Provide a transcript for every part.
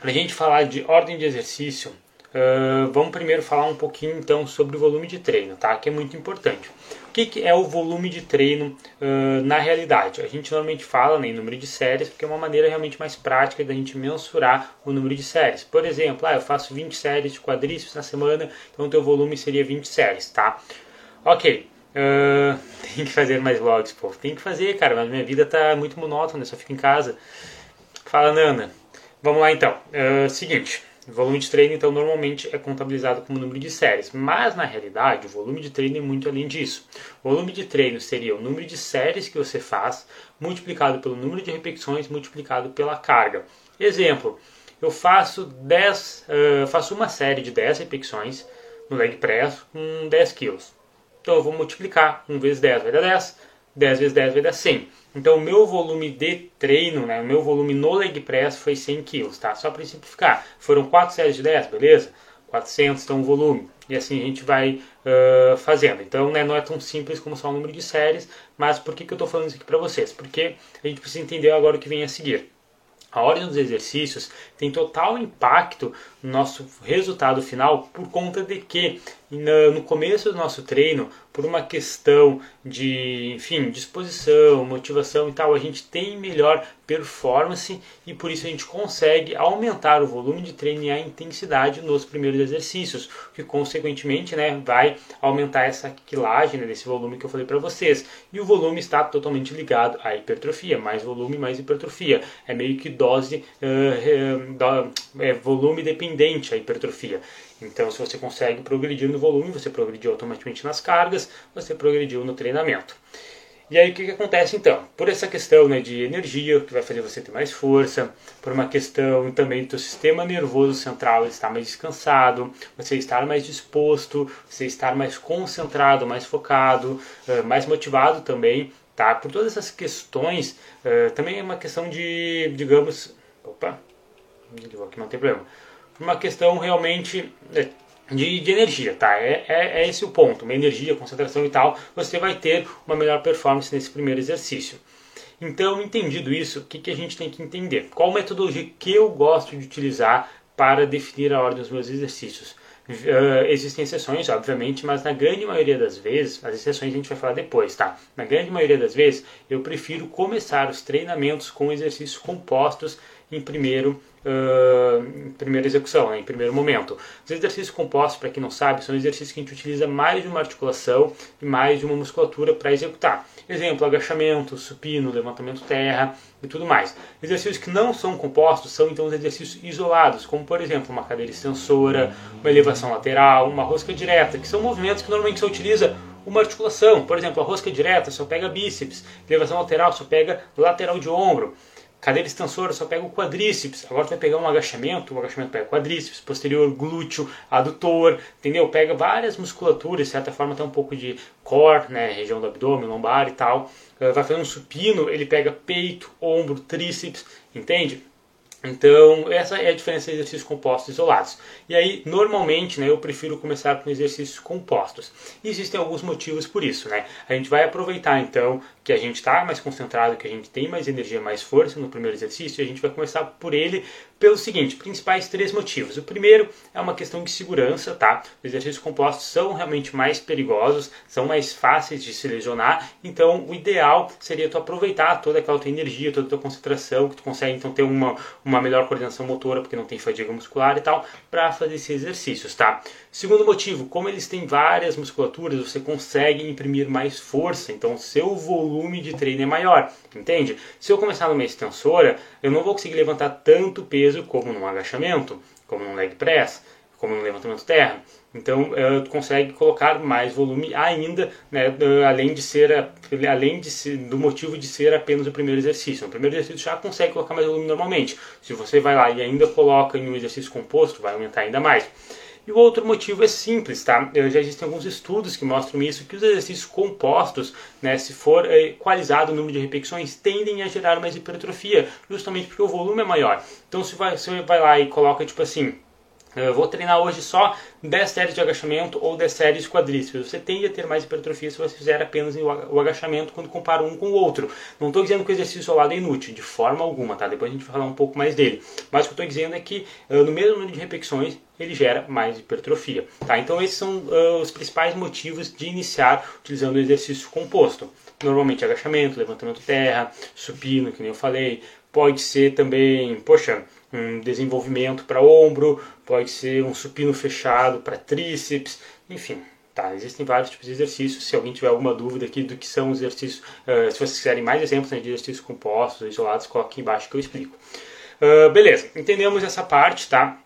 para a gente falar de ordem de exercício, uh, vamos primeiro falar um pouquinho então sobre o volume de treino, tá? Que é muito importante. O que, que é o volume de treino uh, na realidade? A gente normalmente fala né, em número de séries, porque é uma maneira realmente mais prática da gente mensurar o número de séries. Por exemplo, ah, eu faço 20 séries de quadríceps na semana, então o teu volume seria 20 séries, tá? Ok, Uh, tem que fazer mais vlogs, pô. Tem que fazer, cara, mas minha vida tá muito monótona, só fico em casa. Fala, Nana. Vamos lá então. Uh, seguinte, o volume de treino então normalmente é contabilizado como número de séries, mas na realidade o volume de treino é muito além disso. O volume de treino seria o número de séries que você faz multiplicado pelo número de repetições multiplicado pela carga. Exemplo, eu faço 10, uh, faço uma série de 10 repetições no leg press com 10 quilos. Então eu vou multiplicar 1 vezes 10 vai dar 10, 10 vezes 10 vai dar 100. Então o meu volume de treino, né, o meu volume no leg press foi 100 kg, tá? Só para simplificar. Foram 4 séries de 10, beleza? 400 então volume. E assim a gente vai uh, fazendo. Então né, não é tão simples como só o número de séries, mas por que, que eu estou falando isso aqui para vocês? Porque a gente precisa entender agora o que vem a seguir. A ordem dos exercícios tem total impacto nosso resultado final por conta de que no começo do nosso treino, por uma questão de, enfim, disposição, motivação e tal, a gente tem melhor performance e por isso a gente consegue aumentar o volume de treino e a intensidade nos primeiros exercícios, que consequentemente, né, vai aumentar essa quilagem né, desse volume que eu falei para vocês. E o volume está totalmente ligado à hipertrofia, mais volume, mais hipertrofia. É meio que dose, uh, é volume dependente a hipertrofia. Então, se você consegue progredir no volume, você progrediu automaticamente nas cargas, você progrediu no treinamento. E aí o que, que acontece então? Por essa questão né, de energia, que vai fazer você ter mais força, por uma questão também do seu sistema nervoso central estar mais descansado, você estar mais disposto, você estar mais concentrado, mais focado, mais motivado também, tá? Por todas essas questões, também é uma questão de, digamos, opa, não tem problema uma questão realmente é, de, de, energia, tá? É, é, é, esse o ponto, uma energia, concentração e tal, você vai ter uma melhor performance nesse primeiro exercício. Então, entendido isso, o que, que a gente tem que entender? Qual metodologia que eu gosto de utilizar para definir a ordem dos meus exercícios? Uh, existem exceções, obviamente, mas na grande maioria das vezes, as exceções a gente vai falar depois, tá? Na grande maioria das vezes, eu prefiro começar os treinamentos com exercícios compostos em primeiro primeira execução, né, em primeiro momento. Os exercícios compostos, para quem não sabe, são exercícios que a gente utiliza mais de uma articulação e mais de uma musculatura para executar. Exemplo, agachamento, supino, levantamento terra e tudo mais. Exercícios que não são compostos são então os exercícios isolados, como por exemplo uma cadeira extensora, uma elevação lateral, uma rosca direta, que são movimentos que normalmente se utiliza uma articulação. Por exemplo, a rosca direta só pega bíceps, elevação lateral só pega lateral de ombro. Cadeira extensora só pega o quadríceps. Agora tu vai pegar um agachamento, o agachamento pega quadríceps, posterior, glúteo, adutor, entendeu? Pega várias musculaturas, de certa forma até um pouco de core, né, região do abdômen, lombar e tal. Eh, vai fazer um supino, ele pega peito, ombro, tríceps, entende? Então, essa é a diferença de exercícios compostos isolados. E aí, normalmente, né, eu prefiro começar com exercícios compostos. E existem alguns motivos por isso. Né? A gente vai aproveitar, então, que a gente está mais concentrado, que a gente tem mais energia, mais força no primeiro exercício, e a gente vai começar por ele pelo seguinte, principais três motivos. O primeiro é uma questão de segurança, tá? Os exercícios compostos são realmente mais perigosos, são mais fáceis de se lesionar, então o ideal seria tu aproveitar toda aquela tua energia, toda a tua concentração, que tu consegue então ter uma, uma melhor coordenação motora, porque não tem fadiga muscular e tal, para fazer esses exercícios, tá? Segundo motivo, como eles têm várias musculaturas, você consegue imprimir mais força, então seu volume de treino é maior, entende? Se eu começar numa extensora, eu não vou conseguir levantar tanto peso como num agachamento, como num leg press, como no levantamento terra. Então, uh, consegue colocar mais volume ainda, né, uh, além de ser, além de ser, do motivo de ser apenas o primeiro exercício. No primeiro exercício já consegue colocar mais volume normalmente. Se você vai lá e ainda coloca em um exercício composto, vai aumentar ainda mais. E o outro motivo é simples, tá? Já existem alguns estudos que mostram isso, que os exercícios compostos, né, se for equalizado o número de repetições, tendem a gerar mais hipertrofia, justamente porque o volume é maior. Então, se vai, você vai lá e coloca, tipo assim, Eu vou treinar hoje só 10 séries de agachamento ou 10 séries de quadríceps. Você tende a ter mais hipertrofia se você fizer apenas o agachamento quando compara um com o outro. Não estou dizendo que o exercício isolado é inútil, de forma alguma, tá? Depois a gente vai falar um pouco mais dele. Mas o que eu estou dizendo é que no mesmo número de repetições ele gera mais hipertrofia, tá? Então esses são uh, os principais motivos de iniciar utilizando o exercício composto. Normalmente agachamento, levantamento terra, supino, que nem eu falei. Pode ser também, poxa, um desenvolvimento para ombro, pode ser um supino fechado para tríceps, enfim. Tá, existem vários tipos de exercícios. Se alguém tiver alguma dúvida aqui do que são os exercícios, uh, se vocês quiserem mais exemplos né, de exercícios compostos, isolados, coloque aqui embaixo que eu explico. Uh, beleza, entendemos essa parte, tá?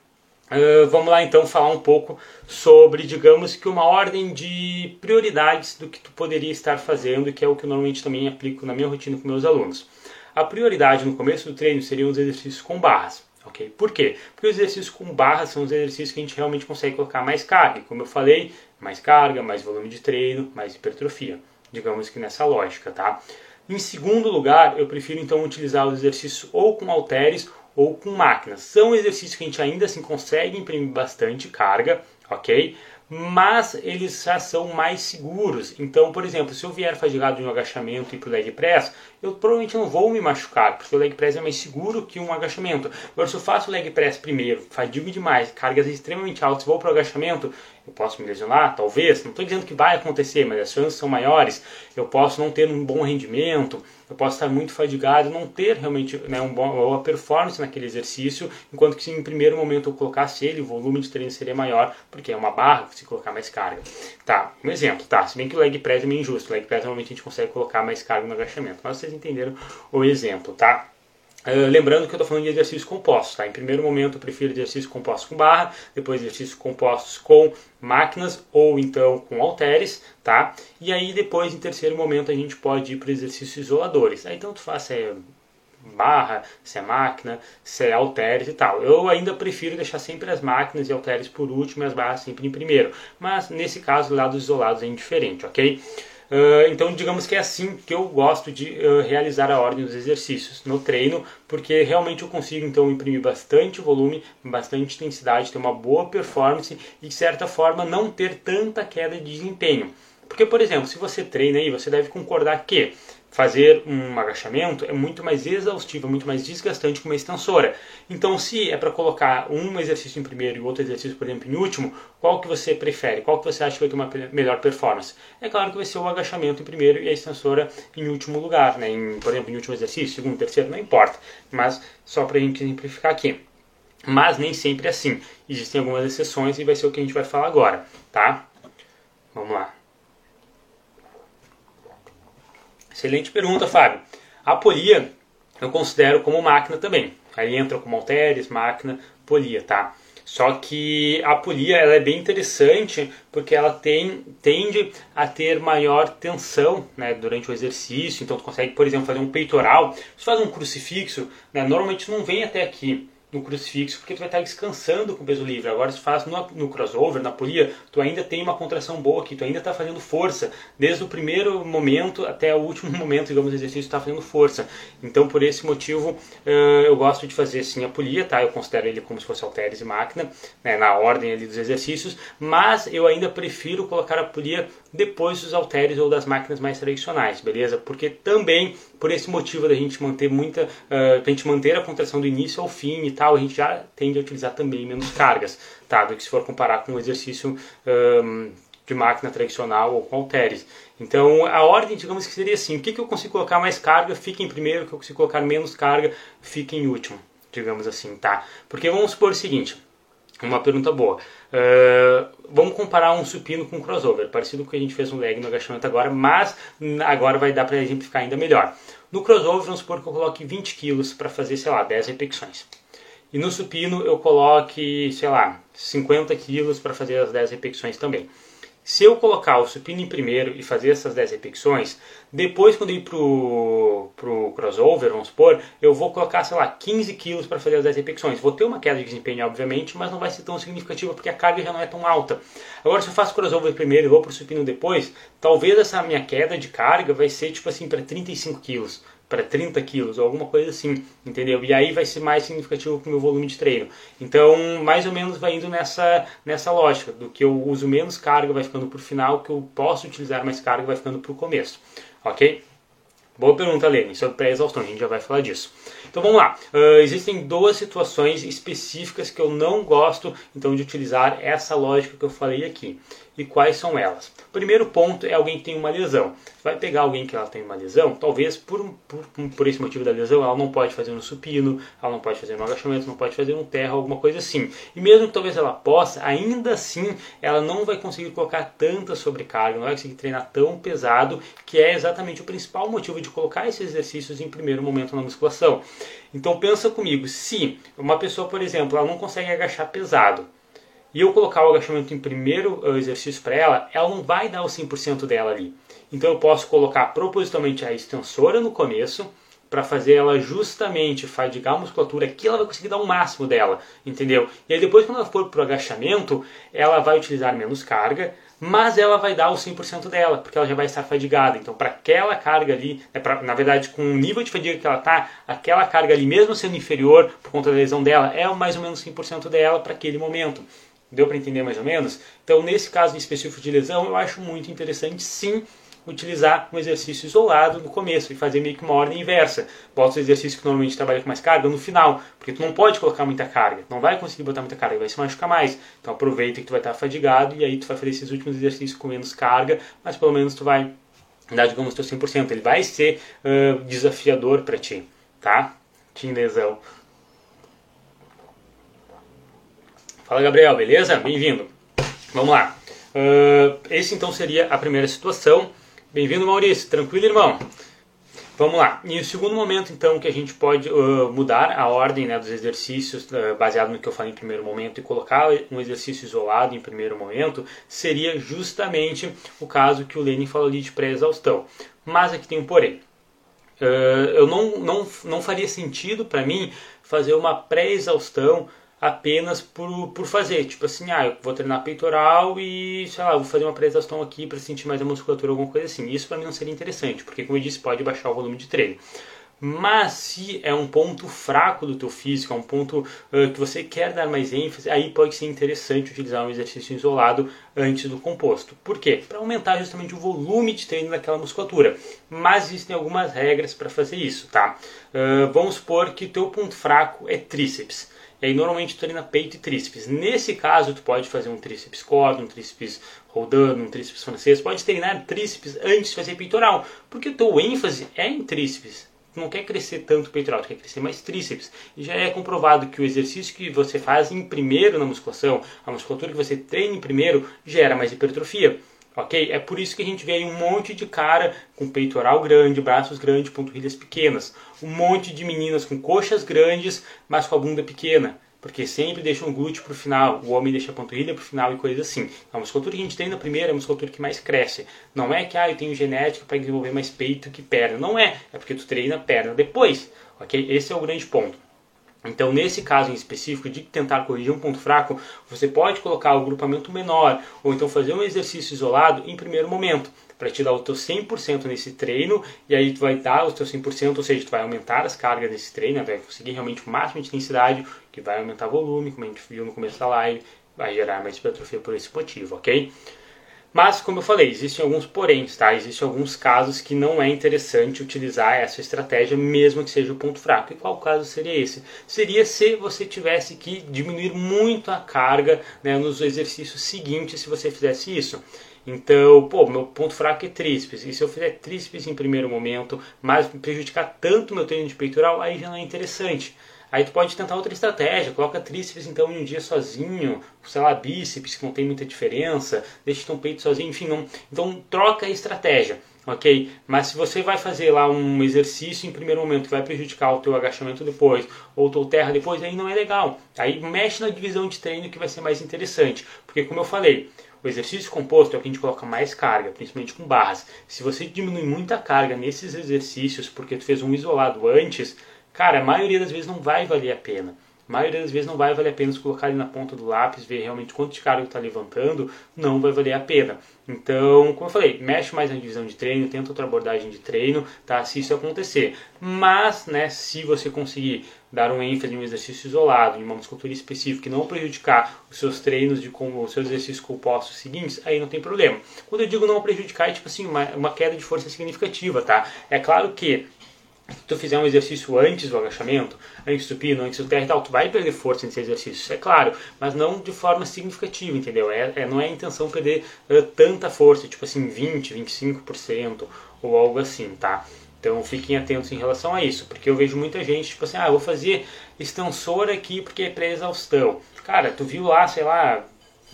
Uh, vamos lá então falar um pouco sobre, digamos que uma ordem de prioridades do que tu poderia estar fazendo, que é o que eu normalmente também aplico na minha rotina com meus alunos. A prioridade no começo do treino seriam os exercícios com barras. Ok? Por quê? Porque os exercícios com barras são os exercícios que a gente realmente consegue colocar mais carga. Como eu falei, mais carga, mais volume de treino, mais hipertrofia. Digamos que nessa lógica, tá? Em segundo lugar, eu prefiro então utilizar os exercícios ou com halteres ou com máquinas. São exercícios que a gente ainda assim consegue imprimir bastante carga, ok? Mas eles já são mais seguros. Então, por exemplo, se eu vier fadigado de um agachamento e para o leg press, eu provavelmente não vou me machucar, porque o leg press é mais seguro que um agachamento. Agora, se eu faço leg press primeiro, fadigo demais, cargas extremamente altas, vou para o agachamento, eu posso me lesionar, talvez. Não estou dizendo que vai acontecer, mas as chances são maiores. Eu posso não ter um bom rendimento, eu posso estar muito fadigado, não ter realmente né, um uma boa performance naquele exercício, enquanto que se em primeiro momento eu colocasse ele, o volume de treino seria maior, porque é uma barra, se colocar mais carga. Tá, um exemplo, tá? Se bem que o leg press é meio injusto, o leg press normalmente a gente consegue colocar mais carga no agachamento, mas vocês entenderam o exemplo, tá? Uh, lembrando que eu estou falando de exercícios compostos, tá? Em primeiro momento eu prefiro exercícios compostos com barra, depois exercícios compostos com máquinas ou então com halteres, tá? E aí depois, em terceiro momento, a gente pode ir para exercícios isoladores. Aí tanto faz se é barra, se é máquina, se é halteres e tal. Eu ainda prefiro deixar sempre as máquinas e halteres por último e as barras sempre em primeiro. Mas nesse caso, lá dos isolados é indiferente, ok? Uh, então, digamos que é assim que eu gosto de uh, realizar a ordem dos exercícios no treino, porque realmente eu consigo então imprimir bastante volume, bastante intensidade, ter uma boa performance e de certa forma não ter tanta queda de desempenho. Porque, por exemplo, se você treina aí, você deve concordar que fazer um agachamento é muito mais exaustivo, muito mais desgastante que uma extensora. Então, se é para colocar um exercício em primeiro e outro exercício, por exemplo, em último, qual que você prefere? Qual que você acha que vai ter uma melhor performance? É claro que vai ser o agachamento em primeiro e a extensora em último lugar, né? Em, por exemplo, em último exercício, segundo, terceiro, não importa. Mas só para a gente exemplificar aqui. Mas nem sempre é assim. Existem algumas exceções e vai ser o que a gente vai falar agora, tá? Vamos lá. Excelente pergunta, Fábio. A polia eu considero como máquina também. Aí entra como halteres, máquina, polia, tá? Só que a polia ela é bem interessante porque ela tem, tende a ter maior tensão né, durante o exercício. Então tu consegue, por exemplo, fazer um peitoral. Se faz um crucifixo, né, normalmente não vem até aqui no crucifixo, porque tu vai estar descansando com o peso livre. Agora, se faz no, no crossover, na polia, tu ainda tem uma contração boa aqui, tu ainda está fazendo força. Desde o primeiro momento até o último momento, digamos, do exercício, está fazendo força. Então, por esse motivo, uh, eu gosto de fazer sim a polia, tá? Eu considero ele como se fosse halteres e máquina, né, na ordem ali dos exercícios, mas eu ainda prefiro colocar a polia depois dos halteres ou das máquinas mais tradicionais, beleza? Porque também, por esse motivo da gente manter muita, uh, a gente manter a contração do início ao fim e tal, a gente já tende a utilizar também menos cargas, tá? Do que se for comparar com um exercício um, de máquina tradicional ou com halteres. Então, a ordem, digamos que seria assim: o que, que eu consigo colocar mais carga, fica em primeiro, o que eu consigo colocar menos carga, fica em último, digamos assim, tá? Porque vamos supor o seguinte. Uma pergunta boa. Uh, vamos comparar um supino com um crossover, parecido com o que a gente fez no leg no agachamento agora, mas agora vai dar para exemplificar ainda melhor. No crossover, vamos supor que eu coloque 20 kg para fazer, sei lá, 10 repetições. E no supino eu coloque, sei lá, 50 quilos para fazer as 10 repetições também. Se eu colocar o supino em primeiro e fazer essas 10 repetições, depois quando eu ir pro, pro crossover, vamos supor, eu vou colocar, sei lá, 15 quilos para fazer as 10 repetições. Vou ter uma queda de desempenho, obviamente, mas não vai ser tão significativa porque a carga já não é tão alta. Agora, se eu faço crossover primeiro e vou pro supino depois, talvez essa minha queda de carga vai ser tipo assim para 35 quilos para 30 quilos ou alguma coisa assim, entendeu? E aí vai ser mais significativo para o meu volume de treino. Então, mais ou menos vai indo nessa, nessa lógica, do que eu uso menos carga vai ficando para o final, que eu posso utilizar mais carga vai ficando para o começo, ok? Boa pergunta, Lene, sobre pré-exaustão, a gente já vai falar disso. Então vamos lá, uh, existem duas situações específicas que eu não gosto então de utilizar essa lógica que eu falei aqui. E quais são elas? Primeiro ponto é alguém que tem uma lesão. Você vai pegar alguém que ela tem uma lesão, talvez por, por, por esse motivo da lesão ela não pode fazer um supino, ela não pode fazer um agachamento, não pode fazer um terra, alguma coisa assim. E mesmo que talvez ela possa, ainda assim ela não vai conseguir colocar tanta sobrecarga, não vai conseguir treinar tão pesado, que é exatamente o principal motivo de colocar esses exercícios em primeiro momento na musculação. Então pensa comigo, se uma pessoa, por exemplo, ela não consegue agachar pesado, e eu colocar o agachamento em primeiro eh, exercício para ela, ela não vai dar o 100% dela ali. Então eu posso colocar propositalmente a extensora no começo, para fazer ela justamente fadigar a musculatura, que ela vai conseguir dar o máximo dela, entendeu? E aí depois quando ela for para o agachamento, ela vai utilizar menos carga, mas ela vai dar o 100% dela, porque ela já vai estar fadigada. Então, para aquela carga ali, é pra, na verdade, com o nível de fadiga que ela está, aquela carga ali, mesmo sendo inferior por conta da lesão dela, é mais ou menos 100% dela para aquele momento. Deu para entender mais ou menos? Então, nesse caso específico de lesão, eu acho muito interessante sim utilizar um exercício isolado no começo e fazer meio que uma ordem inversa. Bota os exercícios que normalmente trabalha com mais carga no final, porque tu não pode colocar muita carga, não vai conseguir botar muita carga, vai se machucar mais. Então aproveita que tu vai estar fadigado e aí tu vai fazer esses últimos exercícios com menos carga, mas pelo menos tu vai dar, digamos, teu 100%. Ele vai ser uh, desafiador para ti, tá? Tim lesão. Fala Gabriel, beleza? Bem-vindo. Vamos lá. Uh, esse então seria a primeira situação. Bem-vindo Maurício, tranquilo irmão? Vamos lá. E o segundo momento então que a gente pode uh, mudar a ordem né, dos exercícios uh, baseado no que eu falei em primeiro momento e colocar um exercício isolado em primeiro momento seria justamente o caso que o Lenin falou ali de pré-exaustão. Mas aqui tem um porém. Uh, eu não, não, não faria sentido para mim fazer uma pré-exaustão apenas por, por fazer. Tipo assim, ah, eu vou treinar peitoral e, sei lá, vou fazer uma pré-exaustão aqui para sentir mais a musculatura, alguma coisa assim. Isso para mim não seria interessante, porque como eu disse, pode baixar o volume de treino. Mas se é um ponto fraco do teu físico, é um ponto uh, que você quer dar mais ênfase, aí pode ser interessante utilizar um exercício isolado antes do composto. Por quê? Para aumentar justamente o volume de treino daquela musculatura. Mas existem algumas regras para fazer isso, tá? Uh, vamos supor que teu ponto fraco é tríceps. E aí normalmente treina peito e tríceps. Nesse caso, tu pode fazer um tríceps corda, um tríceps rodando, um tríceps francês. Pode treinar tríceps antes de fazer peitoral, porque o teu ênfase é em tríceps. Tu não quer crescer tanto peitoral, tu quer crescer mais tríceps. E já é comprovado que o exercício que você faz em primeiro na musculação, a musculatura que você treina em primeiro, gera mais hipertrofia ok? É por isso que a gente vê aí um monte de cara com peitoral grande, braços grandes, panturrilhas pequenas. Um monte de meninas com coxas grandes, mas com a bunda pequena. Porque sempre deixa um glúteo para o final, o homem deixa a panturrilha para o final e coisas assim. Então, a musculatura que a gente treina primeiro é a musculatura que mais cresce. Não é que ah, eu tenho genética para desenvolver mais peito que perna. Não é. É porque tu treina perna depois. Ok? Esse é o grande ponto. Então, nesse caso em específico de tentar corrigir um ponto fraco, você pode colocar o grupamento menor ou então fazer um exercício isolado em primeiro momento para te dar o teu 100% nesse treino e aí tu vai dar o teu 100%, ou seja, tu vai aumentar as cargas desse treino, vai conseguir realmente o máximo de intensidade, que vai aumentar volume, como a gente viu no começo da live, vai gerar mais hipertrofia por esse motivo, ok? Mas, como eu falei, existem alguns poréns, tá? Existem alguns casos que não é interessante utilizar essa estratégia, mesmo que seja o ponto fraco. E qual caso seria esse? Seria se você tivesse que diminuir muito a carga né, nos exercícios seguintes se você fizesse isso. Então, pô, meu ponto fraco é tríceps. E se eu fizer tríceps em primeiro momento, mas prejudicar tanto meu treino de peitoral, aí já não é interessante. Aí tu pode tentar outra estratégia, coloca tríceps então em um dia sozinho, sei lá, bíceps que não tem muita diferença, deixa teu peito sozinho, enfim, não. Então troca a estratégia, ok? Mas se você vai fazer lá um exercício em primeiro momento que vai prejudicar o teu agachamento depois, ou teu terra depois, aí não é legal. Aí mexe na divisão de treino que vai ser mais interessante, porque como eu falei, o exercício composto é o que a gente coloca mais carga, principalmente com barras. Se você diminui muita carga nesses exercícios porque tu fez um isolado antes, cara, a maioria das vezes não vai valer a pena. a maioria das vezes não vai valer a pena colocar ali na ponta do lápis, ver realmente quanto de carga está levantando, não vai valer a pena. Então, como eu falei, mexe mais na divisão de treino, tenta outra abordagem de treino, tá? Se isso acontecer. Mas, né, se você conseguir dar um ênfase em um exercício isolado, em uma musculatura específica e não prejudicar os seus treinos de com os seus exercícios compostos seguintes, aí não tem problema. Quando eu digo não prejudicar, é tipo assim, uma, uma queda de força significativa, tá? É claro que se tu fizer um exercício antes do agachamento, antes do pino, antes do terra e tal, tu vai perder força nesse exercício, é claro, mas não de forma significativa, entendeu? É, é não é a intenção perder uh, tanta força, tipo assim, 20, 25% ou algo assim, tá? Então fiquem atentos em relação a isso, porque eu vejo muita gente, tipo assim, ah, vou fazer extensor aqui porque é pré-exaustão. Cara, tu viu lá, sei lá,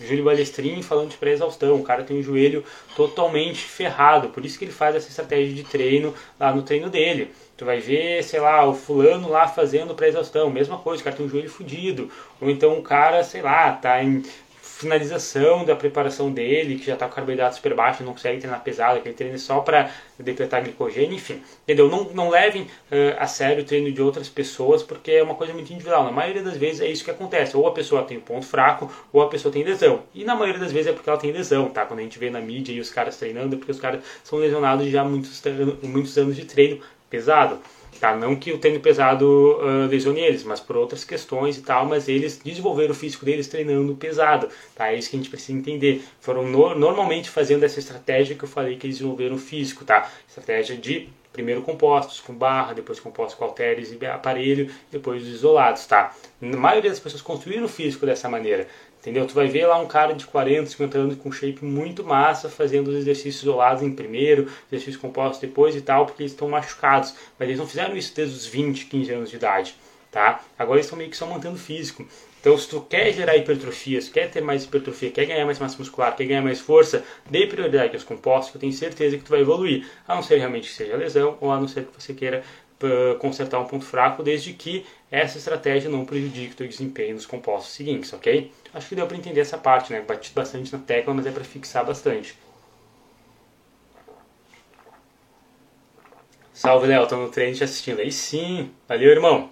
Júlio Balestrin falando de pré-exaustão. O cara tem o joelho totalmente ferrado, por isso que ele faz essa estratégia de treino lá no treino dele. Tu vai ver, sei lá, o fulano lá fazendo pré-exaustão, mesma coisa, o cara tem o joelho fudido. Ou então o cara, sei lá, tá em finalização da preparação dele, que já está com carboidrato super baixo, não consegue treinar pesado, aquele treino é só para depletar glicogênio, enfim. Entendeu? Não, não levem uh, a sério o treino de outras pessoas, porque é uma coisa muito individual. Na maioria das vezes é isso que acontece. Ou a pessoa tem um ponto fraco, ou a pessoa tem lesão. E na maioria das vezes é porque ela tem lesão, tá? Quando a gente vê na mídia e os caras treinando, é porque os caras são lesionados já há muitos, muitos anos de treino pesado. Tá? Não que o treino pesado uh, lesione eles, mas por outras questões e tal, mas eles desenvolveram o físico deles treinando pesado. Tá? É isso que a gente precisa entender. Foram no, normalmente fazendo essa estratégia que eu falei que eles desenvolveram o físico, tá? Estratégia de primeiro compostos com barra, depois compostos com halteres e aparelho, depois os isolados, tá? A maioria das pessoas construíram o físico dessa maneira. Entendeu? Tu vai ver lá um cara de 40, 50 anos com shape muito massa fazendo os exercícios isolados em primeiro, exercícios compostos depois e tal, porque eles estão machucados. Mas eles não fizeram isso desde os 20, 15 anos de idade, tá? Agora eles estão meio que só mantendo físico. Então, se tu quer gerar hipertrofia, se quer ter mais hipertrofia, quer ganhar mais massa muscular, quer ganhar mais força, dê prioridade aos compostos, que eu tenho certeza que tu vai evoluir. A não ser realmente que seja lesão, ou a não ser que você queira consertar um ponto fraco, desde que essa estratégia não prejudique o teu desempenho nos compostos seguintes, ok? Acho que deu para entender essa parte, né? Bati bastante na tecla, mas é para fixar bastante. Salve, Léo, tô no treino te assistindo. Aí sim, valeu, irmão.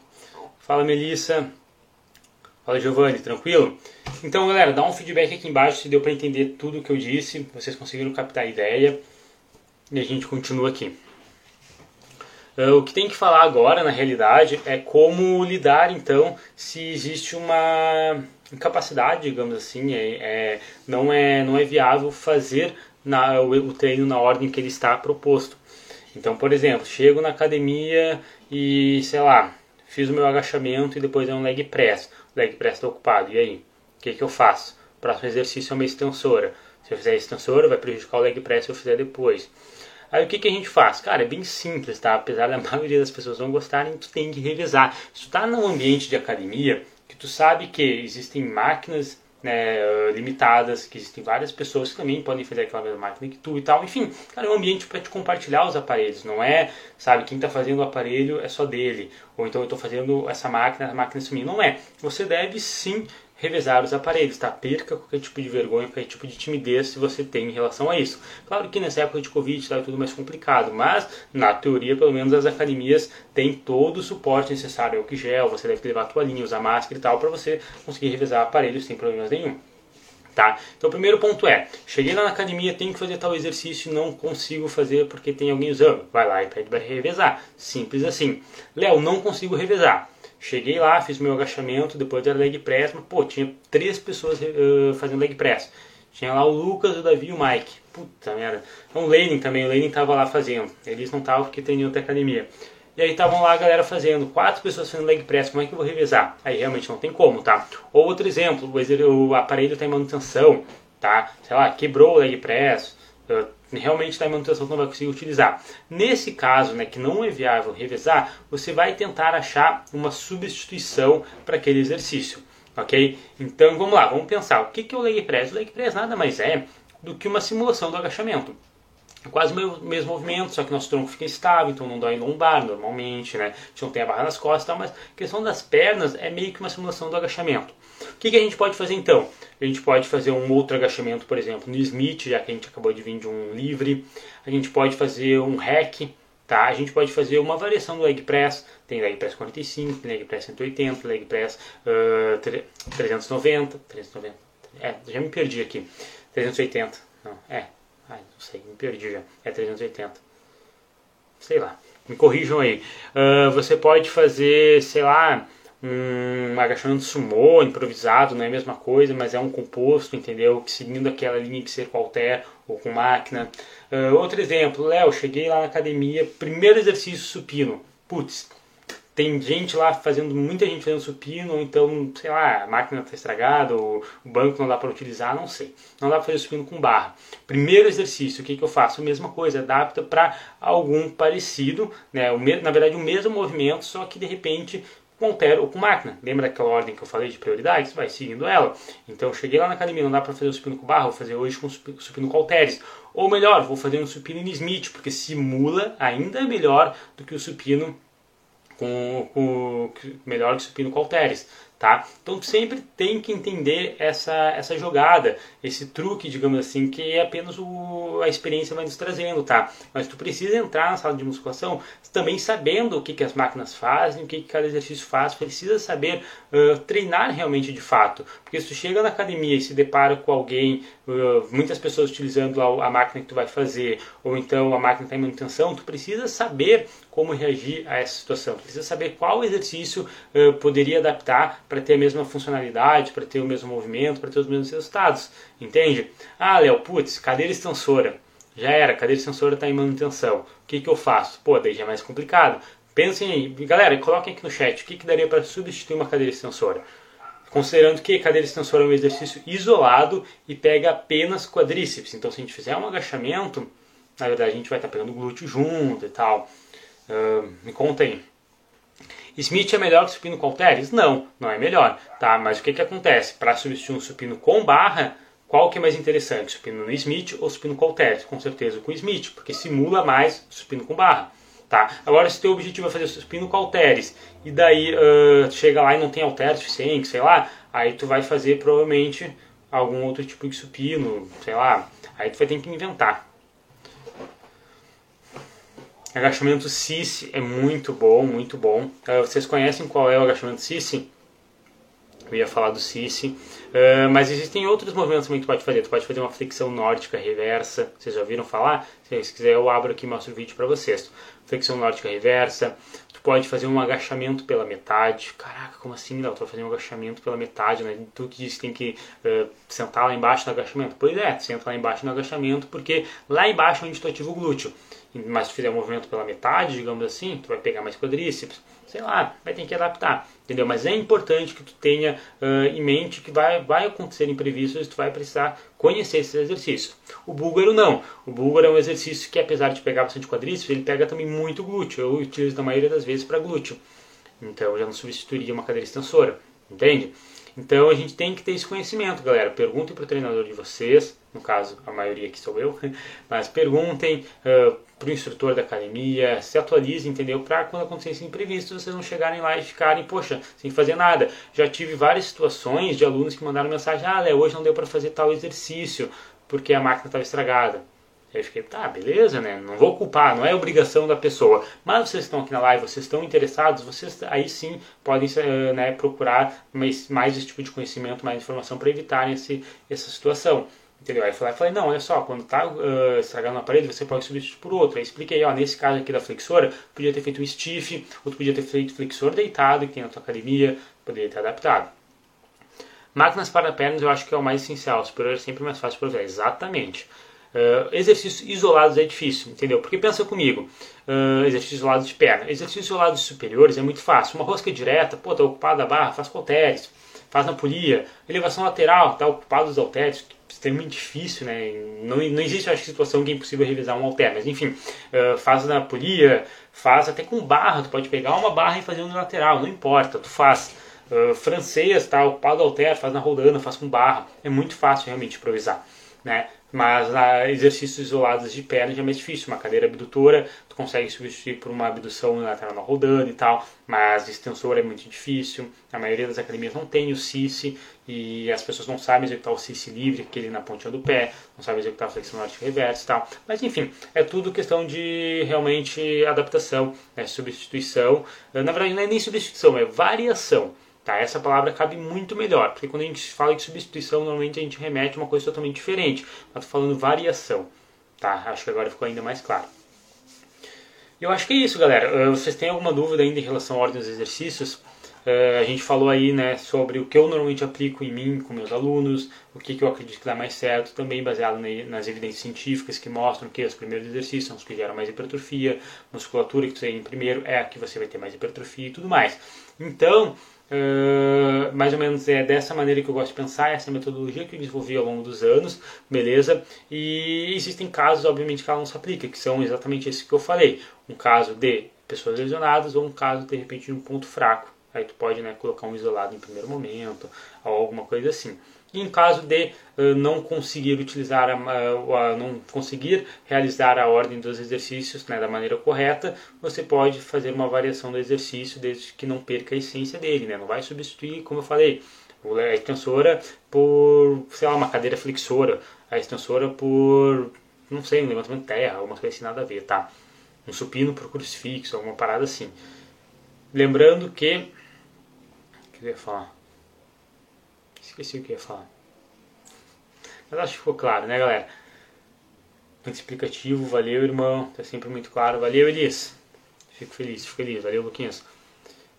Fala, Melissa. Fala, Giovanni, tranquilo? Então, galera, dá um feedback aqui embaixo se deu para entender tudo o que eu disse, vocês conseguiram captar a ideia e a gente continua aqui. Uh, o que tem que falar agora, na realidade, é como lidar, então, se existe uma incapacidade, digamos assim, é, é, não, é, não é viável fazer na, o, o, treino na ordem que ele está proposto. Então, por exemplo, chego na academia e, sei lá, fiz o meu agachamento e depois é um leg press. O leg press está ocupado, e aí? O que, que eu faço? O próximo exercício é uma extensora. Se eu fizer a extensora, vai prejudicar o leg press se eu fizer depois. Aí o que, que a gente faz? Cara, é bem simples, tá? Apesar da maioria das pessoas não gostarem, tu tem que revezar. Se tu tá num ambiente de academia, que tu sabe que existem máquinas né, limitadas, que existem várias pessoas que também podem fazer aquela mesma máquina que tu e tal. Enfim, cara, é um ambiente para te compartilhar os aparelhos, não é, sabe, quem está fazendo o aparelho é só dele, ou então eu estou fazendo essa máquina, a máquina é minha. Não é. Você deve sim revezar os aparelhos, tá? Perca qualquer tipo de vergonha, qualquer tipo de timidez se você tem em relação a isso. Claro que nessa época de Covid tá, é tudo mais complicado, mas na teoria, pelo menos as academias têm todo o suporte necessário, o gel, você deve levar toalhinha, usar máscara e tal, para você conseguir revezar aparelhos sem problemas nenhum. Tá? Então o primeiro ponto é, cheguei lá na academia, tenho que fazer tal exercício, não consigo fazer porque tem alguém usando. Vai lá e pede para revezar. Simples assim. Léo, não consigo revezar. Cheguei lá, fiz meu agachamento, depois era leg press, mas pô, tinha três pessoas uh, fazendo leg press. Tinha lá o Lucas, o Davi e o Mike. Puta merda. Então o Lenin também, o Lenin tava lá fazendo. Eles não estavam porque treinam até academia. E aí estavam lá a galera fazendo, quatro pessoas fazendo leg press, como é que eu vou revezar? Aí realmente não tem como, tá? Ou outro exemplo, o aparelho está em manutenção, tá? Sei lá, quebrou o leg press, uh, realmente em manutenção não vai conseguir utilizar. Nesse caso, né, que não é viável revezar, você vai tentar achar uma substituição para aquele exercício, ok? Então vamos lá, vamos pensar. O que, que é o leg press? O leg press nada mais é do que uma simulação do agachamento. É quase o mesmo movimento, só que nosso tronco fica estável, então não dói lombar normalmente, né? A gente não tem a barra nas costas, mas a questão das pernas é meio que uma simulação do agachamento. O que, que a gente pode fazer então? A gente pode fazer um outro agachamento, por exemplo, no Smith, já que a gente acabou de vir de um livre. A gente pode fazer um hack, tá? A gente pode fazer uma variação do leg press, tem leg press 45, tem leg press 180, leg press uh, 390, 390, é, já me perdi aqui, 380, não, é, ai, não sei, me perdi já, é 380, sei lá, me corrijam aí. Uh, você pode fazer, sei lá, um agachamento sumô improvisado, não é a mesma coisa, mas é um composto, entendeu? Seguindo aquela linha de ser com ou com máquina. Uh, outro exemplo, Léo, cheguei lá na academia, primeiro exercício supino. Putz, tem gente lá fazendo, muita gente fazendo supino, ou então, sei lá, a máquina está estragada, ou o banco não dá para utilizar, não sei. Não dá para fazer supino com barra. Primeiro exercício, o que, que eu faço? A mesma coisa, adapta para algum parecido, né? Na verdade o mesmo movimento, só que de repente com halter ou com máquina. Lembra aquela ordem que eu falei de prioridades? Vai seguindo ela. Então, cheguei lá na academia, não dá para fazer o supino com barra, vou fazer hoje com o supino com halteres. Ou melhor, vou fazer um supino em Smith, porque simula ainda melhor do que o supino com, com melhor que o supino com halteres tá? Então sempre tem que entender essa, essa jogada, esse truque, digamos assim, que é apenas o, a experiência vai nos trazendo, tá? Mas tu precisa entrar na sala de musculação também sabendo o que, que as máquinas fazem, o que, que cada exercício faz, precisa saber uh, treinar realmente de fato, porque se tu chega na academia e se depara com alguém, uh, muitas pessoas utilizando a, a máquina que tu vai fazer, ou então a máquina está em manutenção, tu precisa saber como reagir a essa situação. Tu precisa saber qual exercício uh, poderia adaptar para ter a mesma funcionalidade, para ter o mesmo movimento, para ter os mesmos resultados. Entende? Ah, Léo, putz, cadeira extensora. Já era, cadeira extensora está em manutenção. O que, que eu faço? Pô, daí já é mais complicado. Pensem aí, galera, coloquem aqui no chat o que, que daria para substituir uma cadeira extensora. Considerando que cadeira extensora é um exercício isolado e pega apenas quadríceps. Então, se a gente fizer um agachamento, na verdade a gente vai estar tá pegando glúteo junto e tal. Uh, me conta aí. Smith é melhor que supino com halteres? Não, não é melhor, tá? Mas o que, que acontece? Para substituir um supino com barra, qual que é mais interessante? Supino no Smith ou supino com halteres? Com certeza com Smith, porque simula mais supino com barra. Tá? Agora, se teu objetivo é fazer supino com halteres e daí uh, chega lá e não tem halter suficiente, sei lá, aí tu vai fazer provavelmente algum outro tipo de supino, sei lá, aí tu vai ter que inventar. Agachamento Cici é muito bom, muito bom. Uh, vocês conhecem qual é o agachamento Cici? Eu ia falar do Cici. Uh, mas existem outros movimentos também que tu pode fazer. Tu pode fazer uma flexão nórdica reversa. Vocês já ouviram falar? Se quiser eu abro aqui e mostro o vídeo para vocês. Flexão nórdica reversa. Tu pode fazer um agachamento pela metade. Caraca, como assim, Léo? Tu vai fazer um agachamento pela metade, né? Tu que disse que tem que uh, sentar lá embaixo no agachamento. Pois é, senta lá embaixo no agachamento, porque lá embaixo é onde tu ativa o glúteo mas se fizer o movimento pela metade, digamos assim, tu vai pegar mais quadríceps, sei lá, vai ter que adaptar, entendeu? Mas é importante que tu tenha uh, em mente que vai, vai acontecer imprevistos e tu vai precisar conhecer esses exercícios. O búlgaro não, o búlgaro é um exercício que apesar de pegar bastante quadríceps, ele pega também muito glúteo, eu utilizo na maioria das vezes para glúteo, então eu já não substituiria uma cadeira extensora, entende? Então a gente tem que ter esse conhecimento, galera. Perguntem para o treinador de vocês, no caso a maioria aqui sou eu, mas perguntem uh, para o instrutor da academia, se atualizem, entendeu? Para quando acontecer esse imprevisto vocês não chegarem lá e ficarem, poxa, sem fazer nada. Já tive várias situações de alunos que mandaram mensagem: ah, Léo, hoje não deu para fazer tal exercício porque a máquina estava estragada. Eu fiquei, tá, beleza, né? Não vou culpar, não é obrigação da pessoa. Mas vocês estão aqui na live, vocês estão interessados, vocês aí sim podem eh, né, procurar mais, mais esse tipo de conhecimento, mais informação para evitarem esse, essa situação. Entendeu? Aí eu falei, falei, não, olha só, quando tá uh, estragando a parede, você pode substituir por outro. Aí expliquei, ó, nesse caso aqui da flexora, podia ter feito um stiff, outro podia ter feito flexor deitado, que tem na tua academia, poderia ter adaptado. Máquinas para pernas eu acho que é o mais essencial, superior é sempre mais fácil de prover. Exatamente. Uh, exercícios isolados é difícil, entendeu? Porque pensa comigo, uh, exercícios isolados de perna. Exercícios isolados superiores é muito fácil. Uma rosca direta, pô, tá ocupado a barra, faz com faz na polia. Elevação lateral, tá ocupado os halteres, extremamente difícil, né? Não, não existe, acho, situação que é impossível revisar um halter, mas enfim, uh, faz na polia, faz até com barra, tu pode pegar uma barra e fazer um lateral, não importa, tu faz. Uh, francês, tá ocupado halter, faz na rodana, faz com barra. É muito fácil realmente improvisar. né? Mas ah, exercícios isolados de perna já é mais difícil. Uma cadeira abdutora, consegue substituir por uma abdução lateral rodando e tal, mas extensor é muito difícil. A maioria das academias não tem o CICE e as pessoas não sabem executar o CICE livre, aquele na pontinha do pé, não sabem executar a flexão norte reversa e tal. Mas enfim, é tudo questão de realmente adaptação, né? substituição. Na verdade, não é nem substituição, é variação. Tá? Essa palavra cabe muito melhor, porque quando a gente fala de substituição, normalmente a gente remete a uma coisa totalmente diferente. Mas estou falando variação. Tá? Acho que agora ficou ainda mais claro. Eu acho que é isso, galera. Uh, vocês têm alguma dúvida ainda em relação à ordem dos exercícios? Uh, a gente falou aí né, sobre o que eu normalmente aplico em mim com meus alunos, o que, que eu acredito que dá mais certo, também baseado nas evidências científicas que mostram que os primeiros exercícios são os que geram mais hipertrofia, musculatura que tu tem primeiro é a que você vai ter mais hipertrofia e tudo mais. Então, Mais ou menos é dessa maneira que eu gosto de pensar, essa metodologia que eu desenvolvi ao longo dos anos, beleza? E existem casos, obviamente, que ela não se aplica, que são exatamente esses que eu falei. Um caso de pessoas lesionadas ou um caso, de repente, de um ponto fraco. Aí tu pode né, colocar um isolado em primeiro momento, ou alguma coisa assim. Em caso de uh, não conseguir utilizar, a, a, não conseguir realizar a ordem dos exercícios né, da maneira correta, você pode fazer uma variação do exercício desde que não perca a essência dele, né? Não vai substituir, como eu falei, a extensora por, sei lá, uma cadeira flexora, a extensora por, não sei, um levantamento de terra, alguma coisa assim, nada a ver, tá? Um supino por crucifixo, alguma parada assim. Lembrando que, o que eu ia falar? Esqueci o que ia falar. Mas acho que ficou claro, né, galera? Muito explicativo, valeu, irmão. Tá sempre muito claro. Valeu, Elis. Fico feliz, fico feliz. Valeu, Luquinhas.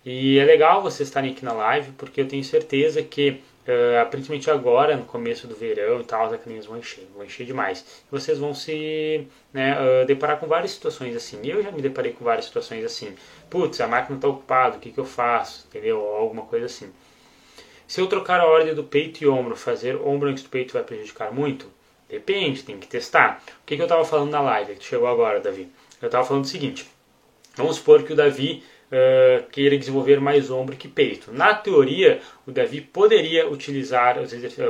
E é legal vocês estarem aqui na live, porque eu tenho certeza que, uh, principalmente agora, no começo do verão e tal, as academias vão encher, vão encher demais. Vocês vão se né, uh, deparar com várias situações assim. Eu já me deparei com várias situações assim. Putz, a máquina está ocupada, o que, que eu faço? Entendeu? Alguma coisa assim. Se eu trocar a ordem do peito e ombro, fazer ombro antes do peito vai prejudicar muito? Depende, tem que testar. O que, que eu estava falando na live que chegou agora, Davi? Eu estava falando o seguinte: vamos supor que o Davi uh, queira desenvolver mais ombro que peito. Na teoria, o Davi poderia utilizar,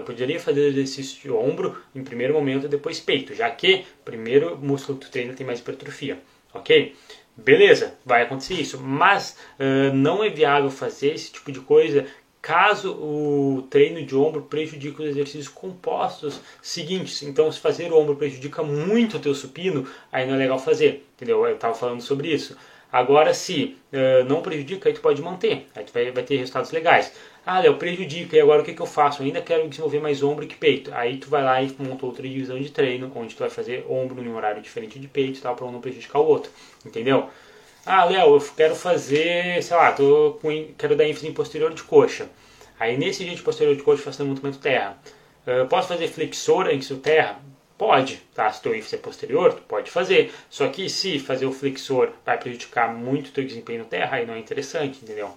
poderia fazer exercício de ombro em primeiro momento e depois peito, já que primeiro o músculo que tu treina tem mais hipertrofia, ok? Beleza, vai acontecer isso, mas uh, não é viável fazer esse tipo de coisa caso o treino de ombro prejudique os exercícios compostos seguintes. Então, se fazer o ombro prejudica muito o teu supino, aí não é legal fazer, entendeu? Eu estava falando sobre isso. Agora, se uh, não prejudica, aí tu pode manter, aí tu vai, vai ter resultados legais. Ah, Léo, prejudica, e agora o que, que eu faço? Eu ainda quero desenvolver mais ombro que peito. Aí tu vai lá e monta outra divisão de treino, onde tu vai fazer ombro em um horário diferente de peito, tal, para um não prejudicar o outro, entendeu? Ah, Léo, eu quero fazer, sei lá, tô com, quero dar ênfase em posterior de coxa. Aí nesse dia de posterior de coxa faço levantamento terra. Uh, posso fazer flexor em terra? Pode, tá? Se teu ênfase é posterior, tu pode fazer. Só que se fazer o flexor vai prejudicar muito teu desempenho no terra, aí não é interessante, entendeu?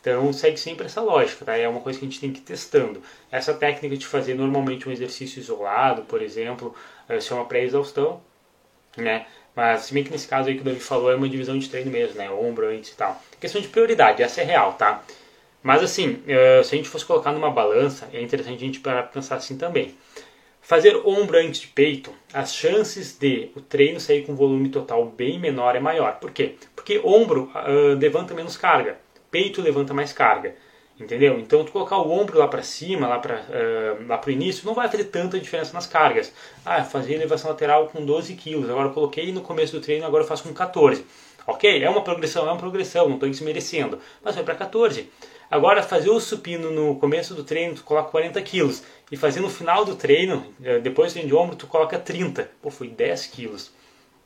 Então segue sempre essa lógica, tá? É uma coisa que a gente tem que ir testando. Essa técnica de fazer normalmente um exercício isolado, por exemplo, uh, se é uma pré-exaustão, né? Mas se bem que nesse caso aí que o Davi falou é uma divisão de treino mesmo, né? Ombro antes e tal. Questão de prioridade, essa é real, tá? Mas assim, eh, se a gente fosse colocar numa balança, é interessante a gente pensar assim também. Fazer ombro antes de peito, as chances de o treino sair com volume total bem menor é maior. Por quê? Porque ombro uh, levanta menos carga, peito levanta mais carga. Entendeu? Então, tu colocar o ombro lá para cima, lá para uh, lá o início, não vai fazer tanta diferença nas cargas. Ah, fazer elevação lateral com 12 quilos, agora coloquei no começo do treino, agora eu faço com 14. Ok? É uma progressão, é uma progressão, não estou desmerecendo, mas vai para 14. Agora, fazer o supino no começo do treino, tu coloca 40 quilos. E fazer no final do treino, eh, depois do treino de ombro, tu coloca 30. Pô, foi 10 quilos.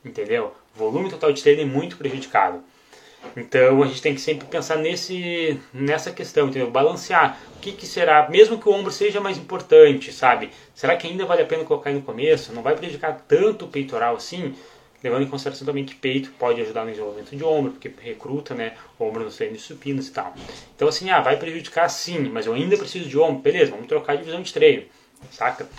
Entendeu? Volume total de treino é muito prejudicado. Então a gente tem que sempre pensar nesse, nessa questão, entendeu? Balancear. O que, que será, mesmo que o ombro seja mais importante, sabe? Será que ainda vale a pena colocar no começo? Não vai prejudicar tanto o peitoral assim? Levando em consideração também que peito pode ajudar no desenvolvimento de ombro, porque recruta né, ombro nos treinos supinos e tal. Então assim, ah, vai prejudicar sim, mas eu ainda preciso de ombro, beleza, vamos trocar a divisão de treino, saca?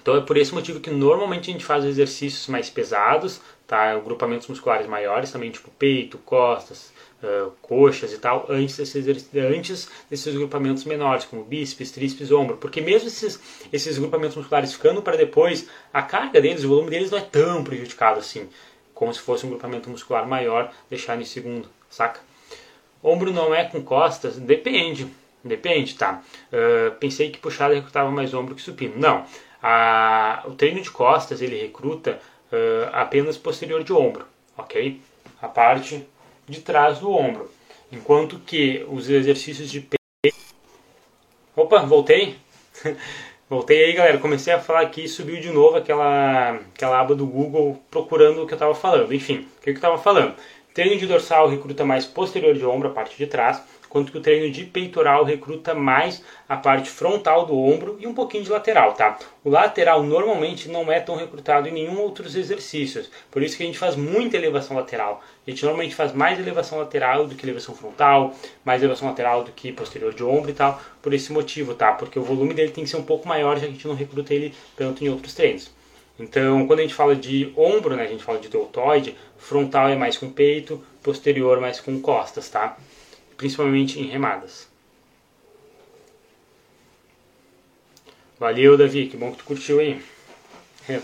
Então é por esse motivo que normalmente a gente faz exercícios mais pesados, tá? Grupamentos musculares maiores também, tipo peito, costas, uh, coxas e tal, antes desses, antes desses grupamentos menores, como bíceps, tríceps, ombro. Porque mesmo esses, esses grupamentos musculares ficando para depois, a carga deles, o volume deles não é tão prejudicado assim, como se fosse um grupamento muscular maior, deixar em segundo, saca? Ombro não é com costas? Depende, depende, tá? Uh, pensei que puxada recrutava mais ombro que supino. Não, a, o treino de costas ele recruta uh, apenas posterior de ombro, ok? A parte de trás do ombro. Enquanto que os exercícios de peito. Opa, voltei? voltei aí, galera. Comecei a falar aqui e subiu de novo aquela, aquela aba do Google procurando o que eu estava falando. Enfim, o que eu estava falando? Treino de dorsal recruta mais posterior de ombro, a parte de trás quanto que o treino de peitoral recruta mais a parte frontal do ombro e um pouquinho de lateral, tá? O lateral normalmente não é tão recrutado em nenhum outros exercícios, por isso que a gente faz muita elevação lateral. A gente normalmente faz mais elevação lateral do que elevação frontal, mais elevação lateral do que posterior de ombro e tal, por esse motivo, tá? Porque o volume dele tem que ser um pouco maior, já que a gente não recruta ele tanto em outros treinos. Então, quando a gente fala de ombro, né, a gente fala de deltoide, frontal é mais com peito, posterior mais com costas, tá? Principalmente em remadas. Valeu, Davi, que bom que tu curtiu aí.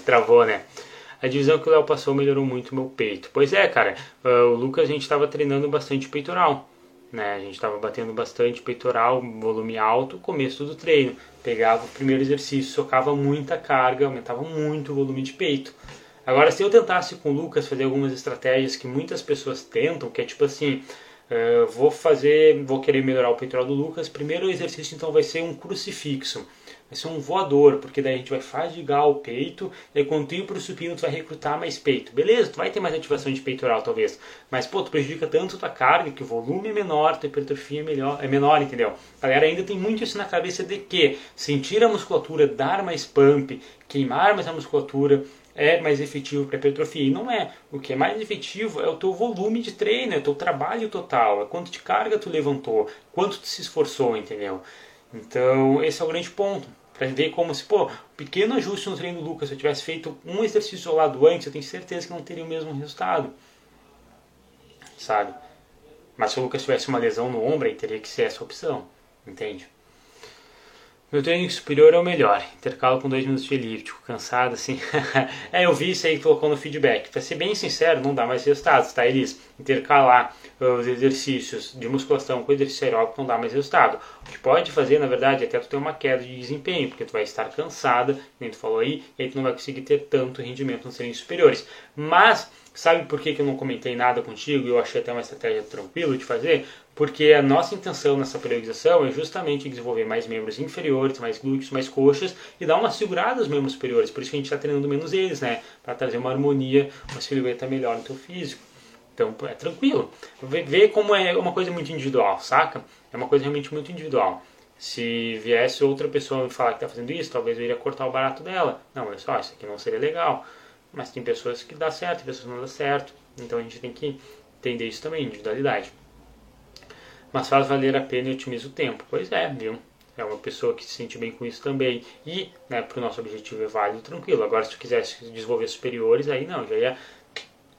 Travou, né? A divisão que o Léo passou melhorou muito meu peito. Pois é, cara, ah, o Lucas a gente estava treinando bastante peitoral. Né? A gente estava batendo bastante peitoral, volume alto, começo do treino. Pegava o primeiro exercício, socava muita carga, aumentava muito o volume de peito. Agora, se eu tentasse com o Lucas fazer algumas estratégias que muitas pessoas tentam, que é tipo assim, Uh, vou fazer, vou querer melhorar o peitoral do Lucas. Primeiro exercício então vai ser um crucifixo, vai ser um voador, porque daí a gente vai fadigar o peito, e quando ir pro supino tu vai recrutar mais peito. Beleza, tu vai ter mais ativação de peitoral talvez, mas pô, tu prejudica tanto tua carga que o volume é menor, tua hipertrofia é, melhor, é menor, entendeu? A galera ainda tem muito isso na cabeça de que sentir a musculatura, dar mais pump, queimar mais a musculatura, é mais efetivo para hipertrofia. E não é. O que é mais efetivo é o teu volume de treino, é o teu trabalho total, é quanto de carga tu levantou, quanto tu se esforçou, entendeu? Então, esse é o grande ponto. Para ver como se, pô, pequeno ajuste no treino do Lucas, se eu tivesse feito um exercício isolado antes, eu tenho certeza que não teria o mesmo resultado. Sabe? Mas se o Lucas tivesse uma lesão no ombro, aí teria que ser essa opção. Entende? Meu treino superior é o melhor. Intercalo com dois minutos de elíptico. Cansado, assim. é, eu vi isso aí que colocou no feedback. Pra ser bem sincero, não dá mais resultados, tá, Elis? Intercalar uh, os exercícios de musculação com exercício aeróbico não dá mais resultado. O que pode fazer, na verdade, é até tu ter uma queda de desempenho, porque tu vai estar cansada, nem tu falou aí, e aí tu não vai conseguir ter tanto rendimento nos treinos superiores. Mas Sabe por que, que eu não comentei nada contigo e eu achei até uma estratégia tranquila de fazer? Porque a nossa intenção nessa periodização é justamente desenvolver mais membros inferiores, mais glúteos, mais coxas e dar uma segurada aos membros superiores. Por isso que a gente está treinando menos eles, né? Para trazer uma harmonia, uma silhueta melhor no teu físico. Então é tranquilo. Vê como é uma coisa muito individual, saca? É uma coisa realmente muito individual. Se viesse outra pessoa me falar que está fazendo isso, talvez eu iria cortar o barato dela. Não, olha só, isso aqui não seria legal. Mas tem pessoas que dá certo, pessoas que não dá certo. Então a gente tem que entender isso também, individualidade. Mas faz valer a pena e otimiza o tempo. Pois é, viu? É uma pessoa que se sente bem com isso também. E, né, para o nosso objetivo é válido, tranquilo. Agora, se tu quisesse desenvolver superiores, aí não, já ia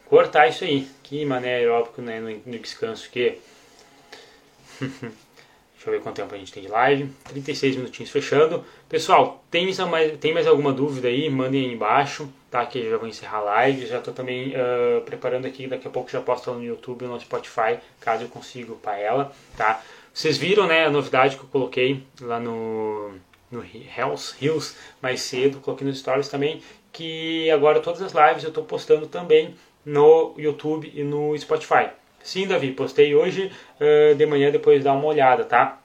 cortar isso aí. Que mané aeróbico, né, no, no descanso que... Deixa eu ver quanto tempo a gente tem de live. 36 minutinhos fechando. Pessoal, tem mais, tem mais alguma dúvida aí? Mandem aí embaixo, tá? Que eu já vou encerrar a live. Já estou também uh, preparando aqui. Daqui a pouco já posto no YouTube ou no Spotify, caso eu consiga para ela, tá? Vocês viram, né, a novidade que eu coloquei lá no, no Hills mais cedo. Coloquei nos stories também. Que agora todas as lives eu estou postando também no YouTube e no Spotify. Sim, Davi, postei hoje uh, de manhã, depois dá uma olhada, tá?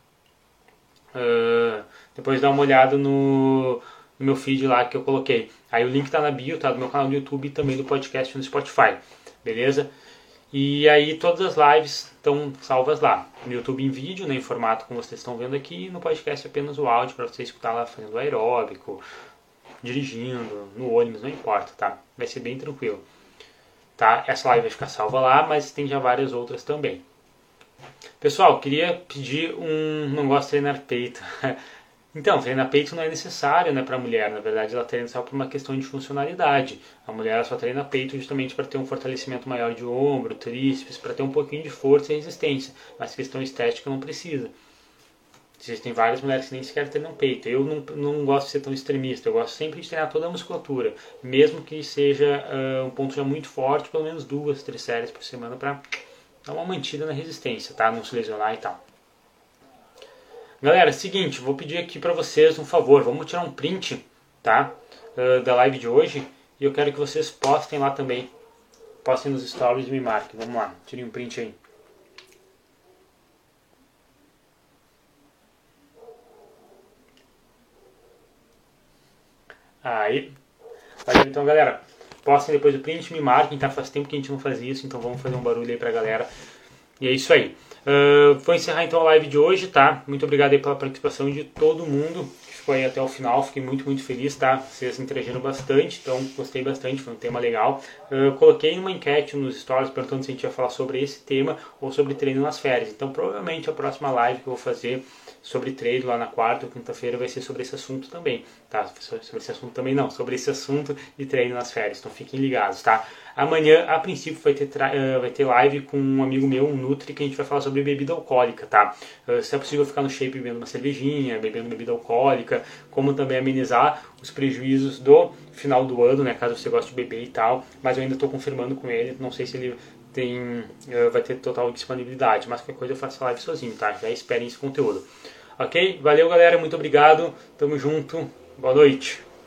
Uh, depois dá uma olhada no, no, meu feed lá que eu coloquei. Aí o link tá na bio, tá? Do meu canal do YouTube e também do podcast no Spotify, beleza? E aí todas as lives estão salvas lá. No YouTube em vídeo, né, em formato como vocês estão vendo aqui, e no podcast apenas o áudio para você escutar lá fazendo aeróbico, dirigindo, no ônibus, não importa, tá? Vai ser bem tranquilo tá? Essa live vai ficar salva lá, mas tem já várias outras também. Pessoal, queria pedir um. Não gosto de treinar peito. Então, treinar peito não é necessário né, para a mulher, na verdade ela treina só por uma questão de funcionalidade. A mulher só treina peito justamente para ter um fortalecimento maior de ombro, tríceps, para ter um pouquinho de força e resistência, mas questão estética não precisa. Existem várias mulheres que nem sequer treinam peito. Eu não, não gosto de ser tão extremista, eu gosto sempre de treinar toda a musculatura, mesmo que seja uh, um ponto já muito forte, pelo menos duas, três séries por semana para dar uma mantida na resistência, tá? Não se lesionar e tal. Galera, seguinte, vou pedir aqui para vocês um favor, vamos tirar um print, tá? Uh, da live de hoje e eu quero que vocês postem lá também. Postem nos stories e me marquem. Vamos lá, tirem um print aí. Aí. Valeu então, galera. Postem depois o print, me marquem, tá? Faz tempo que a gente não faz isso, então vamos fazer um barulho aí pra galera. E é isso aí. Uh, vou encerrar então a live de hoje, tá? Muito obrigado aí pela participação de todo mundo que ficou aí até o final. Fiquei muito, muito feliz, tá? Vocês interagiram bastante, então gostei bastante, foi um tema legal. Uh, coloquei uma enquete nos stories perguntando se a gente ia falar sobre esse tema ou sobre treino nas férias. Então provavelmente a próxima live que eu vou fazer sobre treino lá na quarta ou quinta-feira vai ser sobre esse assunto também, tá? Sobre esse assunto também não, sobre esse assunto de treino nas férias. Então fiquem ligados, tá? Amanhã, a princípio, vai ter, uh, vai ter live com um amigo meu, um Nutri, que a gente vai falar sobre bebida alcoólica, tá? Uh, se é possível ficar no shape bebendo uma cervejinha, bebendo bebida alcoólica, como também amenizar os prejuízos do final do ano, né? Caso você goste de beber e tal. Mas eu ainda estou confirmando com ele, não sei se ele tem, uh, vai ter total disponibilidade, mas qualquer coisa eu faço live sozinho, tá? Já esperem esse conteúdo. Ok? Valeu, galera. Muito obrigado. Tamo junto. Boa noite.